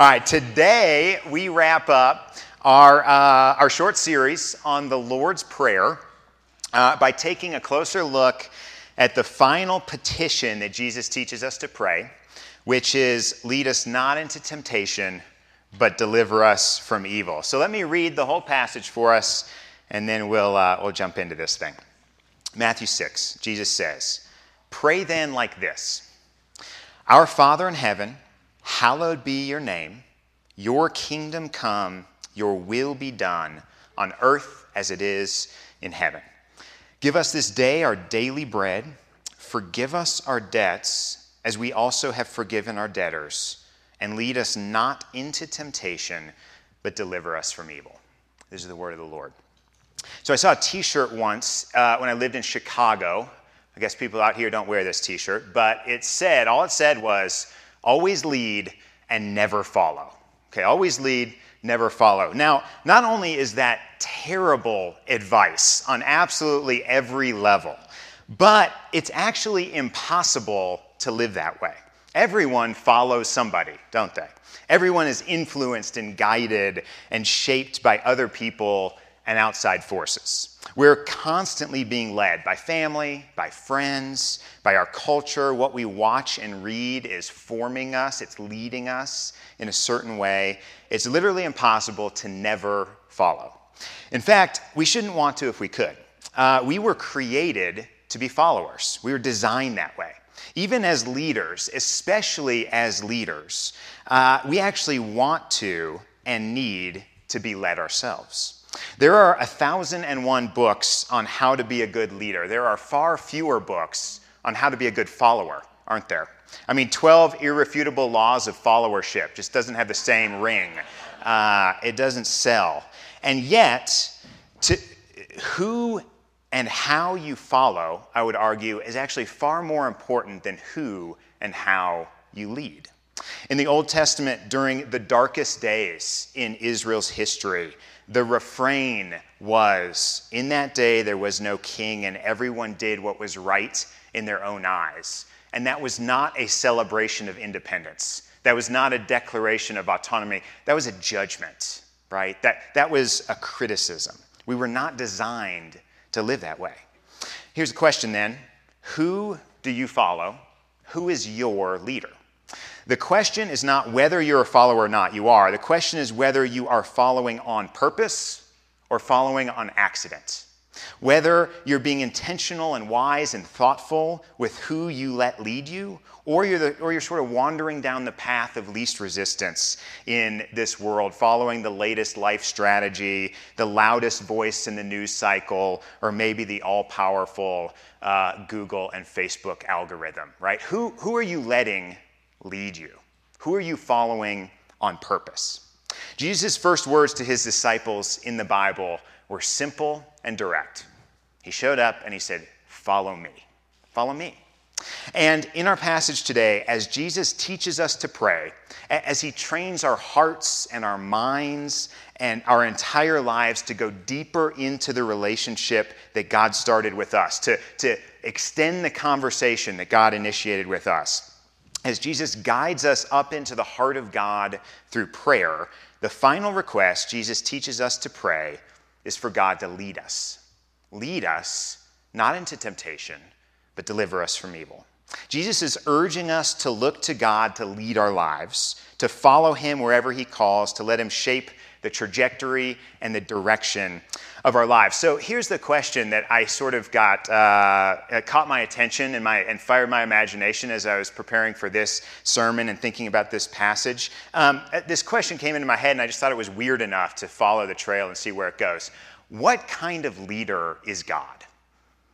All right, today we wrap up our, uh, our short series on the Lord's Prayer uh, by taking a closer look at the final petition that Jesus teaches us to pray, which is lead us not into temptation, but deliver us from evil. So let me read the whole passage for us, and then we'll, uh, we'll jump into this thing. Matthew 6, Jesus says, Pray then like this Our Father in heaven, hallowed be your name, your kingdom come, your will be done on earth as it is in heaven. Give us this day our daily bread. Forgive us our debts as we also have forgiven our debtors. And lead us not into temptation, but deliver us from evil. This is the word of the Lord. So I saw a t shirt once uh, when I lived in Chicago. I guess people out here don't wear this t shirt, but it said, all it said was, always lead and never follow. Okay, always lead, never follow. Now, not only is that terrible advice on absolutely every level, but it's actually impossible to live that way. Everyone follows somebody, don't they? Everyone is influenced and guided and shaped by other people and outside forces. We're constantly being led by family, by friends, by our culture. What we watch and read is forming us, it's leading us in a certain way. It's literally impossible to never follow. In fact, we shouldn't want to if we could. Uh, we were created to be followers, we were designed that way. Even as leaders, especially as leaders, uh, we actually want to and need to be led ourselves. There are a thousand and one books on how to be a good leader. There are far fewer books on how to be a good follower, aren't there? I mean, 12 irrefutable laws of followership just doesn't have the same ring. Uh, it doesn't sell. And yet, to, who and how you follow, I would argue, is actually far more important than who and how you lead. In the Old Testament, during the darkest days in Israel's history, the refrain was In that day there was no king, and everyone did what was right in their own eyes. And that was not a celebration of independence. That was not a declaration of autonomy. That was a judgment, right? That, that was a criticism. We were not designed to live that way. Here's the question then Who do you follow? Who is your leader? The question is not whether you're a follower or not, you are. The question is whether you are following on purpose or following on accident. Whether you're being intentional and wise and thoughtful with who you let lead you, or you're, the, or you're sort of wandering down the path of least resistance in this world, following the latest life strategy, the loudest voice in the news cycle, or maybe the all powerful uh, Google and Facebook algorithm, right? Who, who are you letting lead you? Who are you following on purpose? Jesus' first words to his disciples in the Bible were simple and direct. He showed up and he said, Follow me. Follow me. And in our passage today, as Jesus teaches us to pray, as he trains our hearts and our minds and our entire lives to go deeper into the relationship that God started with us, to, to extend the conversation that God initiated with us, as Jesus guides us up into the heart of God through prayer, the final request Jesus teaches us to pray is for God to lead us. Lead us not into temptation, but deliver us from evil. Jesus is urging us to look to God to lead our lives, to follow Him wherever He calls, to let Him shape the trajectory and the direction of our lives. So here's the question that I sort of got uh, caught my attention and my and fired my imagination as I was preparing for this sermon and thinking about this passage. Um, uh, this question came into my head, and I just thought it was weird enough to follow the trail and see where it goes. What kind of leader is God?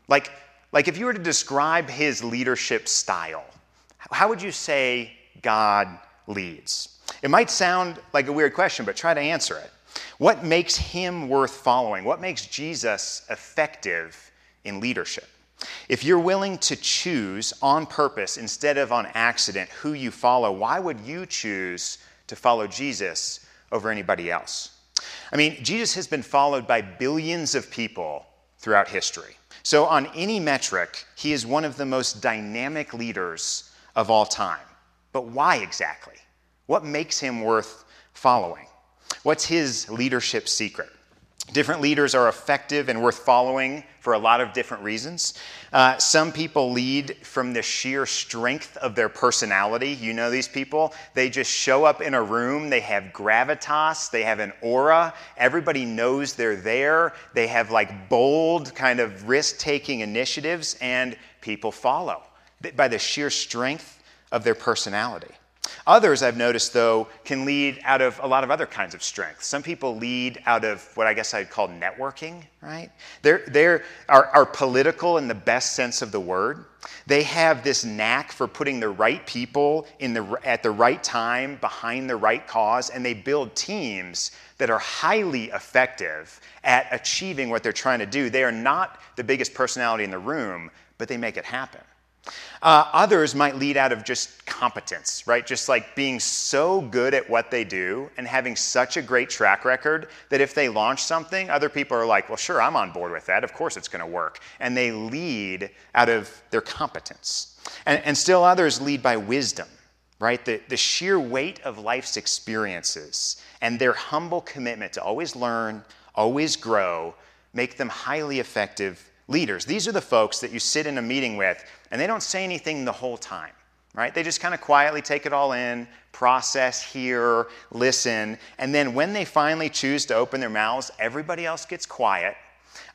Like, like if you were to describe his leadership style, how would you say God leads? It might sound like a weird question, but try to answer it. What makes him worth following? What makes Jesus effective in leadership? If you're willing to choose on purpose instead of on accident who you follow, why would you choose to follow Jesus over anybody else? I mean, Jesus has been followed by billions of people throughout history. So, on any metric, he is one of the most dynamic leaders of all time. But why exactly? What makes him worth following? What's his leadership secret? Different leaders are effective and worth following for a lot of different reasons. Uh, some people lead from the sheer strength of their personality. You know these people. They just show up in a room, they have gravitas, they have an aura. Everybody knows they're there. They have like bold, kind of risk taking initiatives, and people follow by the sheer strength of their personality. Others, I've noticed, though, can lead out of a lot of other kinds of strengths. Some people lead out of what I guess I'd call networking, right? They're, they're, are, are political in the best sense of the word. They have this knack for putting the right people in the, at the right time behind the right cause, and they build teams that are highly effective at achieving what they're trying to do. They are not the biggest personality in the room, but they make it happen. Uh, others might lead out of just competence, right? Just like being so good at what they do and having such a great track record that if they launch something, other people are like, well, sure, I'm on board with that. Of course it's going to work. And they lead out of their competence. And, and still others lead by wisdom, right? The, the sheer weight of life's experiences and their humble commitment to always learn, always grow, make them highly effective leaders. These are the folks that you sit in a meeting with and they don't say anything the whole time, right? They just kind of quietly take it all in, process, hear, listen, and then when they finally choose to open their mouths, everybody else gets quiet.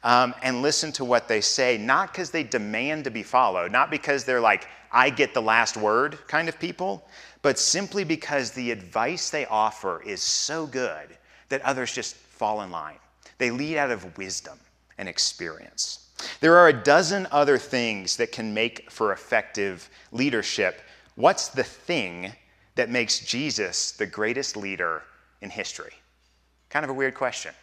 Um, and listen to what they say, not because they demand to be followed, not because they're like, I get the last word kind of people, but simply because the advice they offer is so good that others just fall in line. They lead out of wisdom and experience. There are a dozen other things that can make for effective leadership. What's the thing that makes Jesus the greatest leader in history? Kind of a weird question,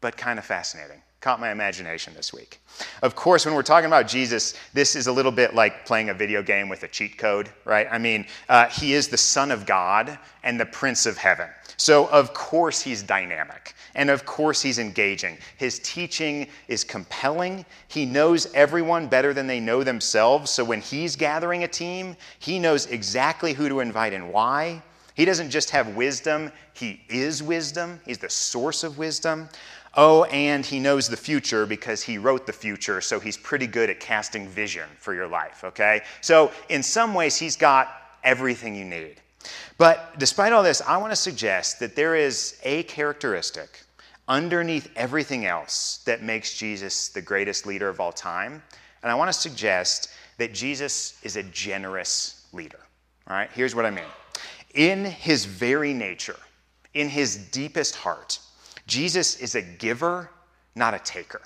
but kind of fascinating. Caught my imagination this week. Of course, when we're talking about Jesus, this is a little bit like playing a video game with a cheat code, right? I mean, uh, he is the Son of God and the Prince of Heaven. So, of course, he's dynamic. And of course, he's engaging. His teaching is compelling. He knows everyone better than they know themselves. So, when he's gathering a team, he knows exactly who to invite and why. He doesn't just have wisdom, he is wisdom. He's the source of wisdom. Oh, and he knows the future because he wrote the future, so he's pretty good at casting vision for your life, okay? So, in some ways, he's got everything you need. But despite all this, I want to suggest that there is a characteristic underneath everything else that makes Jesus the greatest leader of all time. And I want to suggest that Jesus is a generous leader. All right, here's what I mean. In his very nature, in his deepest heart, Jesus is a giver, not a taker.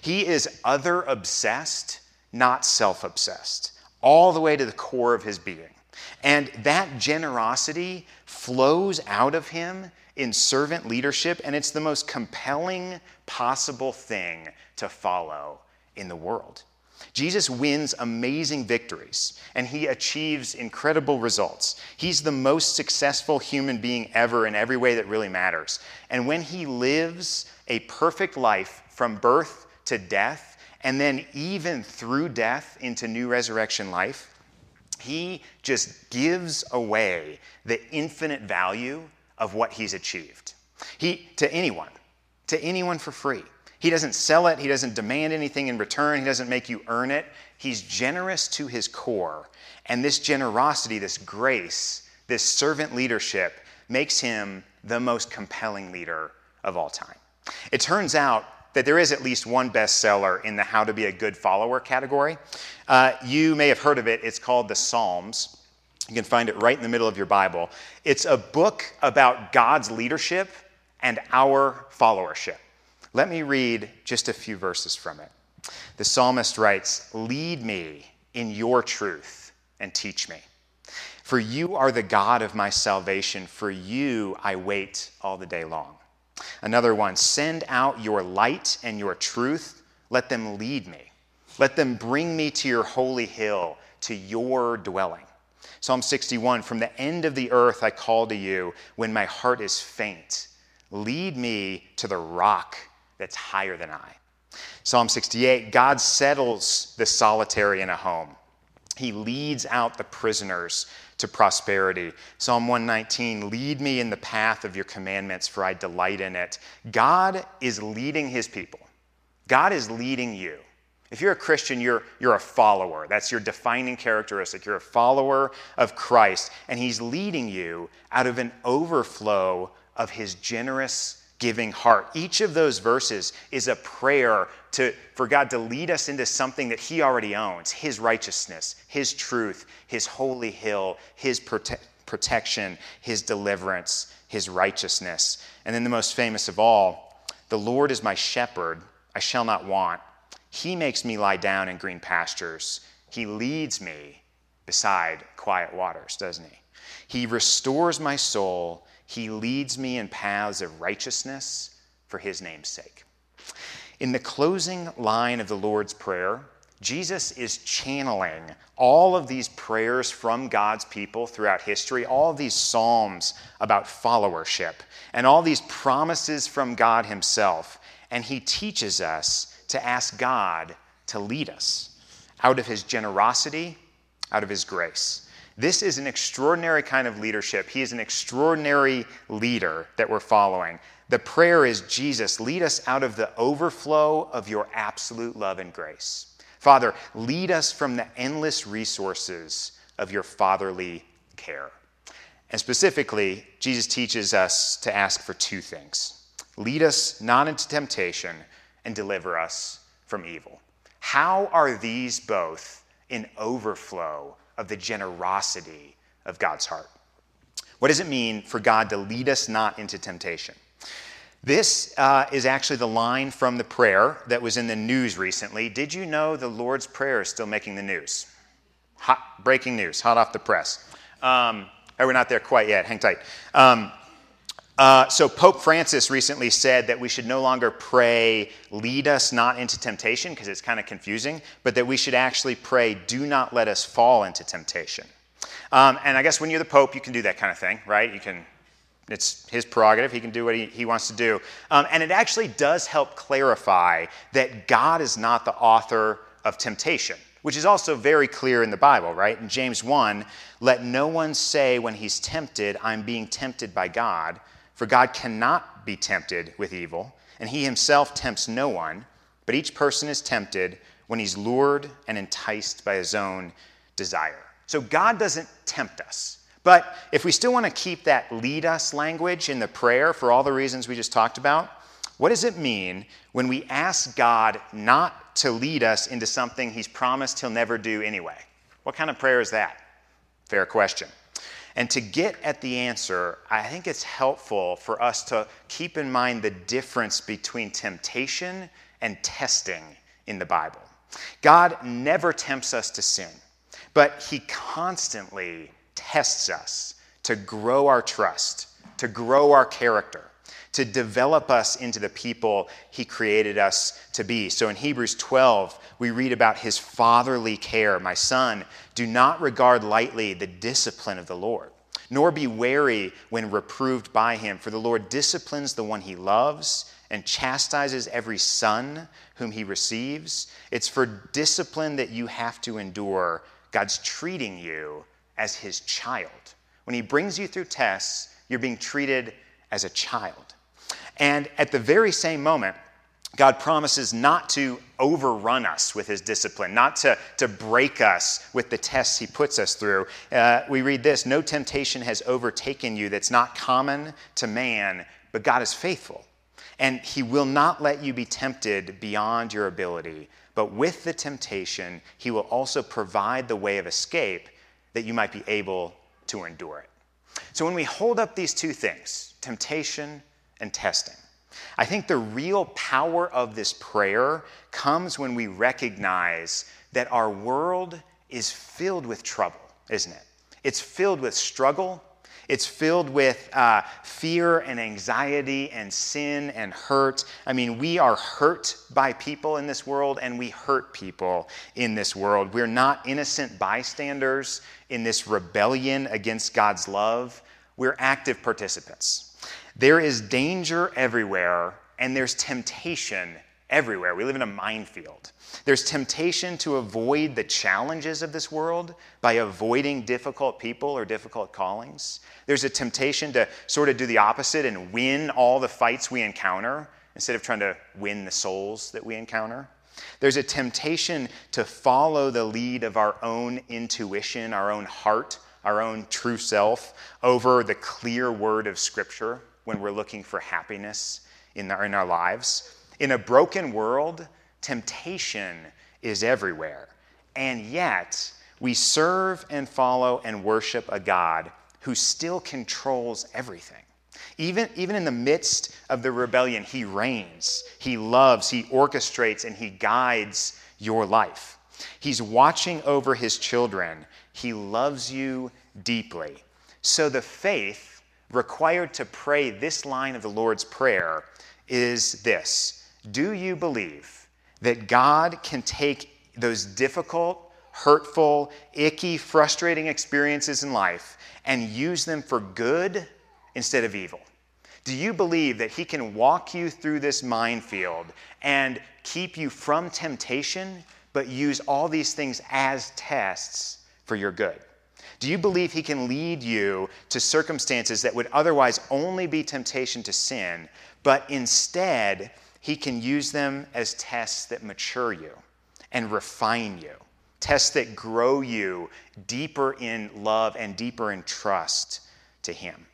He is other obsessed, not self obsessed, all the way to the core of his being. And that generosity flows out of him in servant leadership, and it's the most compelling possible thing to follow in the world. Jesus wins amazing victories and he achieves incredible results. He's the most successful human being ever in every way that really matters. And when he lives a perfect life from birth to death, and then even through death into new resurrection life, he just gives away the infinite value of what he's achieved. He to anyone, to anyone for free. He doesn't sell it, he doesn't demand anything in return, he doesn't make you earn it. He's generous to his core. And this generosity, this grace, this servant leadership makes him the most compelling leader of all time. It turns out that there is at least one bestseller in the How to Be a Good Follower category. Uh, you may have heard of it. It's called the Psalms. You can find it right in the middle of your Bible. It's a book about God's leadership and our followership. Let me read just a few verses from it. The psalmist writes Lead me in your truth and teach me. For you are the God of my salvation. For you I wait all the day long. Another one, send out your light and your truth. Let them lead me. Let them bring me to your holy hill, to your dwelling. Psalm 61 From the end of the earth I call to you when my heart is faint. Lead me to the rock that's higher than I. Psalm 68 God settles the solitary in a home. He leads out the prisoners to prosperity. Psalm 119 Lead me in the path of your commandments, for I delight in it. God is leading his people, God is leading you. If you're a Christian, you're, you're a follower. That's your defining characteristic. You're a follower of Christ, and He's leading you out of an overflow of His generous, giving heart. Each of those verses is a prayer to, for God to lead us into something that He already owns His righteousness, His truth, His holy hill, His prote- protection, His deliverance, His righteousness. And then the most famous of all the Lord is my shepherd, I shall not want. He makes me lie down in green pastures. He leads me beside quiet waters, doesn't he? He restores my soul. He leads me in paths of righteousness for his name's sake. In the closing line of the Lord's Prayer, Jesus is channeling all of these prayers from God's people throughout history, all these psalms about followership, and all these promises from God Himself. And He teaches us to ask God to lead us out of his generosity, out of his grace. This is an extraordinary kind of leadership. He is an extraordinary leader that we're following. The prayer is Jesus, lead us out of the overflow of your absolute love and grace. Father, lead us from the endless resources of your fatherly care. And specifically, Jesus teaches us to ask for two things lead us not into temptation, and deliver us from evil. How are these both in overflow of the generosity of God's heart? What does it mean for God to lead us not into temptation? This uh, is actually the line from the prayer that was in the news recently. Did you know the Lord's Prayer is still making the news? Hot, breaking news, hot off the press. Um, oh, we're not there quite yet. Hang tight. Um, uh, so, Pope Francis recently said that we should no longer pray, lead us not into temptation, because it's kind of confusing, but that we should actually pray, do not let us fall into temptation. Um, and I guess when you're the Pope, you can do that kind of thing, right? You can, it's his prerogative. He can do what he, he wants to do. Um, and it actually does help clarify that God is not the author of temptation, which is also very clear in the Bible, right? In James 1, let no one say when he's tempted, I'm being tempted by God. For God cannot be tempted with evil, and he himself tempts no one, but each person is tempted when he's lured and enticed by his own desire. So God doesn't tempt us. But if we still want to keep that lead us language in the prayer for all the reasons we just talked about, what does it mean when we ask God not to lead us into something he's promised he'll never do anyway? What kind of prayer is that? Fair question. And to get at the answer, I think it's helpful for us to keep in mind the difference between temptation and testing in the Bible. God never tempts us to sin, but He constantly tests us to grow our trust, to grow our character, to develop us into the people He created us to be. So in Hebrews 12, we read about His fatherly care. My son, do not regard lightly the discipline of the Lord, nor be wary when reproved by Him, for the Lord disciplines the one He loves and chastises every son whom He receives. It's for discipline that you have to endure. God's treating you as His child. When He brings you through tests, you're being treated as a child. And at the very same moment, God promises not to overrun us with his discipline, not to, to break us with the tests he puts us through. Uh, we read this No temptation has overtaken you that's not common to man, but God is faithful. And he will not let you be tempted beyond your ability. But with the temptation, he will also provide the way of escape that you might be able to endure it. So when we hold up these two things, temptation and testing. I think the real power of this prayer comes when we recognize that our world is filled with trouble, isn't it? It's filled with struggle. It's filled with uh, fear and anxiety and sin and hurt. I mean, we are hurt by people in this world and we hurt people in this world. We're not innocent bystanders in this rebellion against God's love, we're active participants. There is danger everywhere, and there's temptation everywhere. We live in a minefield. There's temptation to avoid the challenges of this world by avoiding difficult people or difficult callings. There's a temptation to sort of do the opposite and win all the fights we encounter instead of trying to win the souls that we encounter. There's a temptation to follow the lead of our own intuition, our own heart, our own true self over the clear word of Scripture when we're looking for happiness in our, in our lives. In a broken world, temptation is everywhere. And yet, we serve and follow and worship a God who still controls everything. Even, even in the midst of the rebellion, He reigns, He loves, He orchestrates, and He guides your life. He's watching over His children. He loves you deeply. So the faith required to pray this line of the Lord's Prayer is this do you believe that God can take those difficult, hurtful, icky, frustrating experiences in life and use them for good instead of evil? Do you believe that He can walk you through this minefield and keep you from temptation, but use all these things as tests for your good? Do you believe He can lead you to circumstances that would otherwise only be temptation to sin, but instead he can use them as tests that mature you and refine you, tests that grow you deeper in love and deeper in trust to Him.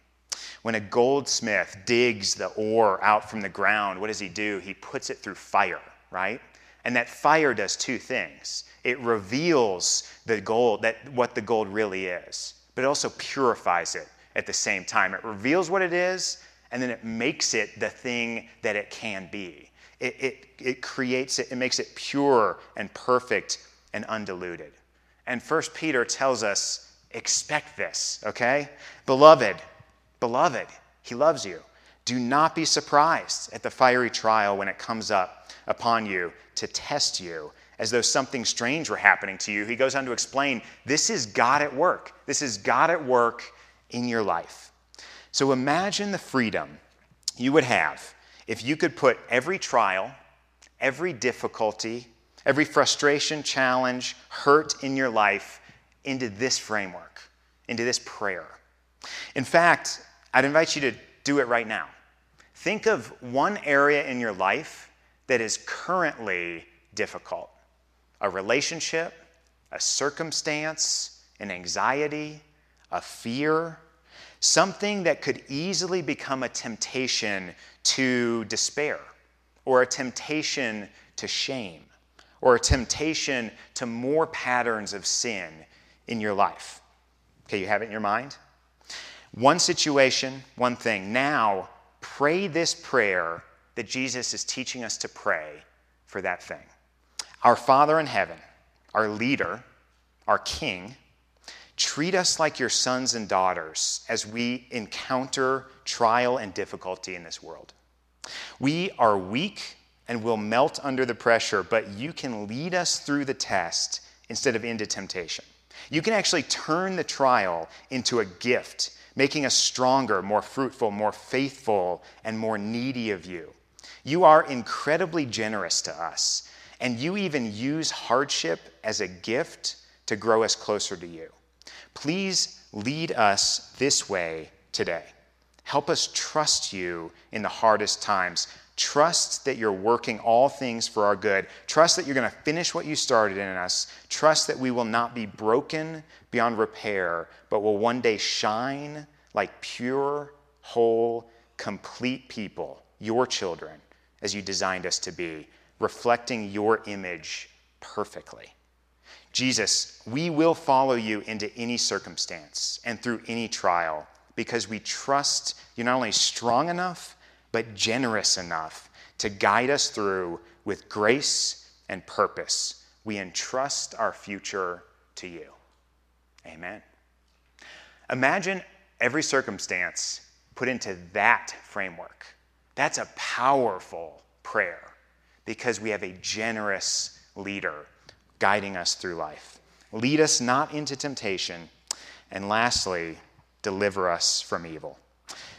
When a goldsmith digs the ore out from the ground, what does he do? He puts it through fire, right? And that fire does two things. It reveals the gold, that what the gold really is, but it also purifies it at the same time. It reveals what it is, and then it makes it the thing that it can be. It, it, it creates it, it makes it pure and perfect and undiluted. And First Peter tells us, expect this, okay? Beloved, beloved, he loves you. Do not be surprised at the fiery trial when it comes up upon you to test you as though something strange were happening to you. He goes on to explain this is God at work. This is God at work in your life. So imagine the freedom you would have if you could put every trial, every difficulty, every frustration, challenge, hurt in your life into this framework, into this prayer. In fact, I'd invite you to do it right now. Think of one area in your life that is currently difficult a relationship, a circumstance, an anxiety, a fear, something that could easily become a temptation to despair, or a temptation to shame, or a temptation to more patterns of sin in your life. Okay, you have it in your mind? One situation, one thing. Now, pray this prayer that Jesus is teaching us to pray for that thing. Our Father in heaven, our leader, our King, Treat us like your sons and daughters as we encounter trial and difficulty in this world. We are weak and will melt under the pressure, but you can lead us through the test instead of into temptation. You can actually turn the trial into a gift, making us stronger, more fruitful, more faithful, and more needy of you. You are incredibly generous to us, and you even use hardship as a gift to grow us closer to you. Please lead us this way today. Help us trust you in the hardest times. Trust that you're working all things for our good. Trust that you're going to finish what you started in us. Trust that we will not be broken beyond repair, but will one day shine like pure, whole, complete people, your children, as you designed us to be, reflecting your image perfectly. Jesus, we will follow you into any circumstance and through any trial because we trust you're not only strong enough, but generous enough to guide us through with grace and purpose. We entrust our future to you. Amen. Imagine every circumstance put into that framework. That's a powerful prayer because we have a generous leader guiding us through life. Lead us not into temptation. And lastly, deliver us from evil.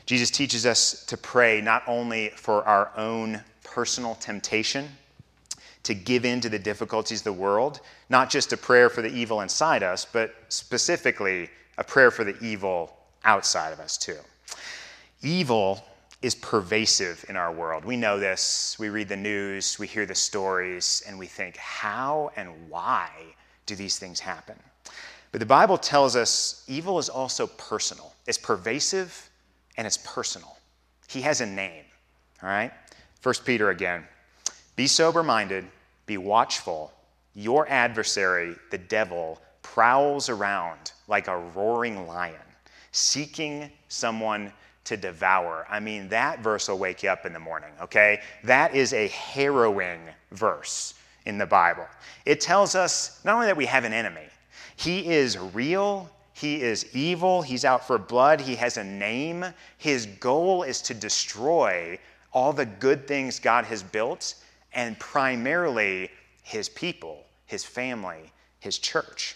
Jesus teaches us to pray not only for our own personal temptation to give in to the difficulties of the world, not just a prayer for the evil inside us, but specifically a prayer for the evil outside of us, too. Evil is pervasive in our world. We know this. We read the news, we hear the stories, and we think, how and why do these things happen? But the Bible tells us evil is also personal. It's pervasive and it's personal. He has a name, all right? First Peter again. Be sober minded, be watchful. Your adversary, the devil, prowls around like a roaring lion, seeking someone to devour. I mean, that verse will wake you up in the morning, okay? That is a harrowing verse in the Bible. It tells us not only that we have an enemy, he is real, he is evil, he's out for blood, he has a name. His goal is to destroy all the good things God has built and primarily his people, his family, his church.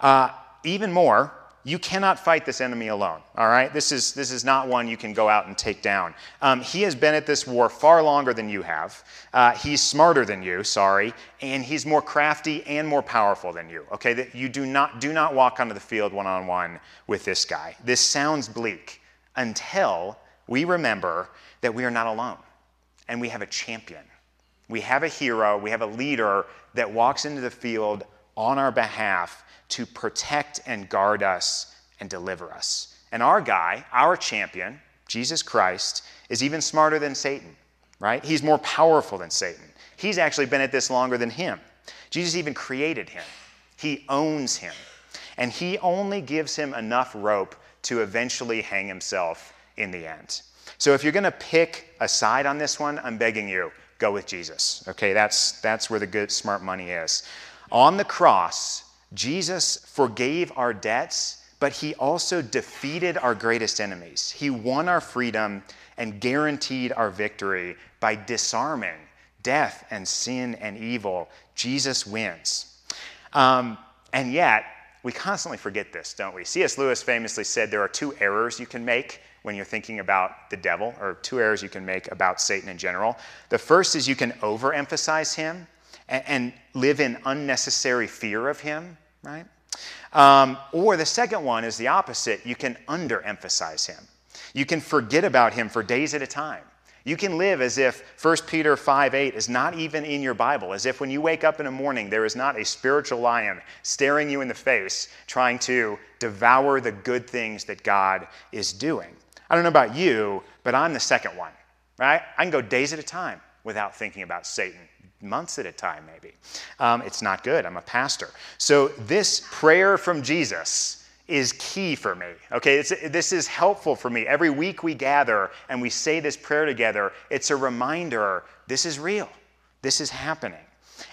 Uh, even more, you cannot fight this enemy alone all right? This is this is not one you can go out and take down. Um, he has been at this war far longer than you have. Uh, he's smarter than you sorry and he's more crafty and more powerful than you okay? That you do not do not walk onto the field one-on-one with this guy. This sounds bleak until we remember that we are not alone and we have a champion. We have a hero we have a leader that walks into the field on our behalf to protect and guard us and deliver us. And our guy, our champion, Jesus Christ, is even smarter than Satan, right? He's more powerful than Satan. He's actually been at this longer than him. Jesus even created him, he owns him. And he only gives him enough rope to eventually hang himself in the end. So if you're going to pick a side on this one, I'm begging you, go with Jesus. Okay, that's, that's where the good, smart money is. On the cross, Jesus forgave our debts, but he also defeated our greatest enemies. He won our freedom and guaranteed our victory by disarming death and sin and evil. Jesus wins. Um, and yet, we constantly forget this, don't we? C.S. Lewis famously said there are two errors you can make when you're thinking about the devil, or two errors you can make about Satan in general. The first is you can overemphasize him and, and live in unnecessary fear of him right? Um, or the second one is the opposite. You can underemphasize him. You can forget about him for days at a time. You can live as if 1 Peter 5 8 is not even in your Bible, as if when you wake up in the morning, there is not a spiritual lion staring you in the face trying to devour the good things that God is doing. I don't know about you, but I'm the second one, right? I can go days at a time without thinking about Satan months at a time, maybe. Um, it's not good. I'm a pastor. So, this prayer from Jesus is key for me. Okay, it's, this is helpful for me. Every week we gather and we say this prayer together, it's a reminder this is real, this is happening.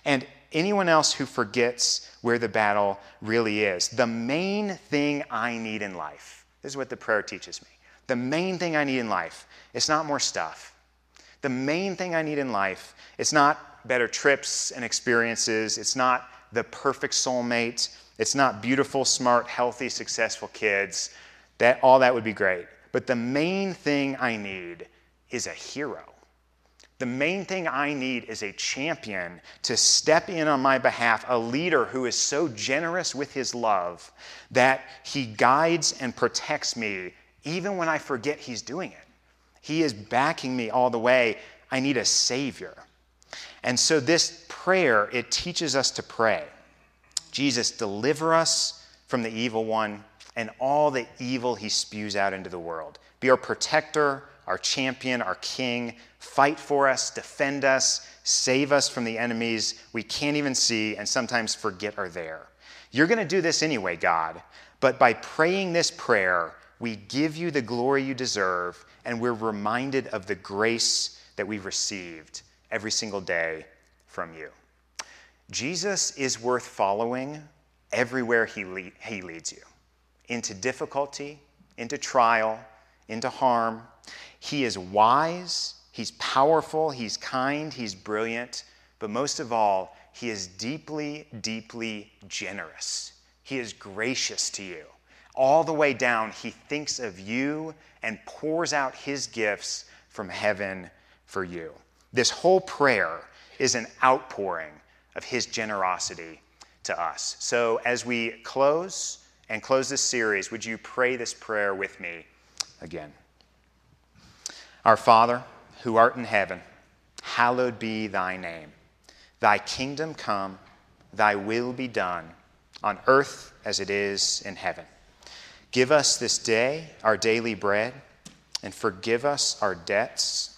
And anyone else who forgets where the battle really is, the main thing I need in life, this is what the prayer teaches me. The main thing I need in life, it's not more stuff. The main thing I need in life, it's not better trips and experiences. It's not the perfect soulmate. It's not beautiful, smart, healthy, successful kids. That, all that would be great. But the main thing I need is a hero. The main thing I need is a champion to step in on my behalf, a leader who is so generous with his love that he guides and protects me even when I forget he's doing it. He is backing me all the way. I need a savior. And so this prayer, it teaches us to pray. Jesus, deliver us from the evil one and all the evil he spews out into the world. Be our protector, our champion, our king. Fight for us, defend us, save us from the enemies we can't even see and sometimes forget are there. You're going to do this anyway, God, but by praying this prayer, we give you the glory you deserve and we're reminded of the grace that we've received every single day from you. Jesus is worth following everywhere he, le- he leads you into difficulty, into trial, into harm. He is wise, he's powerful, he's kind, he's brilliant, but most of all, he is deeply, deeply generous. He is gracious to you. All the way down, he thinks of you and pours out his gifts from heaven for you. This whole prayer is an outpouring of his generosity to us. So as we close and close this series, would you pray this prayer with me again? Our Father, who art in heaven, hallowed be thy name. Thy kingdom come, thy will be done, on earth as it is in heaven. Give us this day our daily bread, and forgive us our debts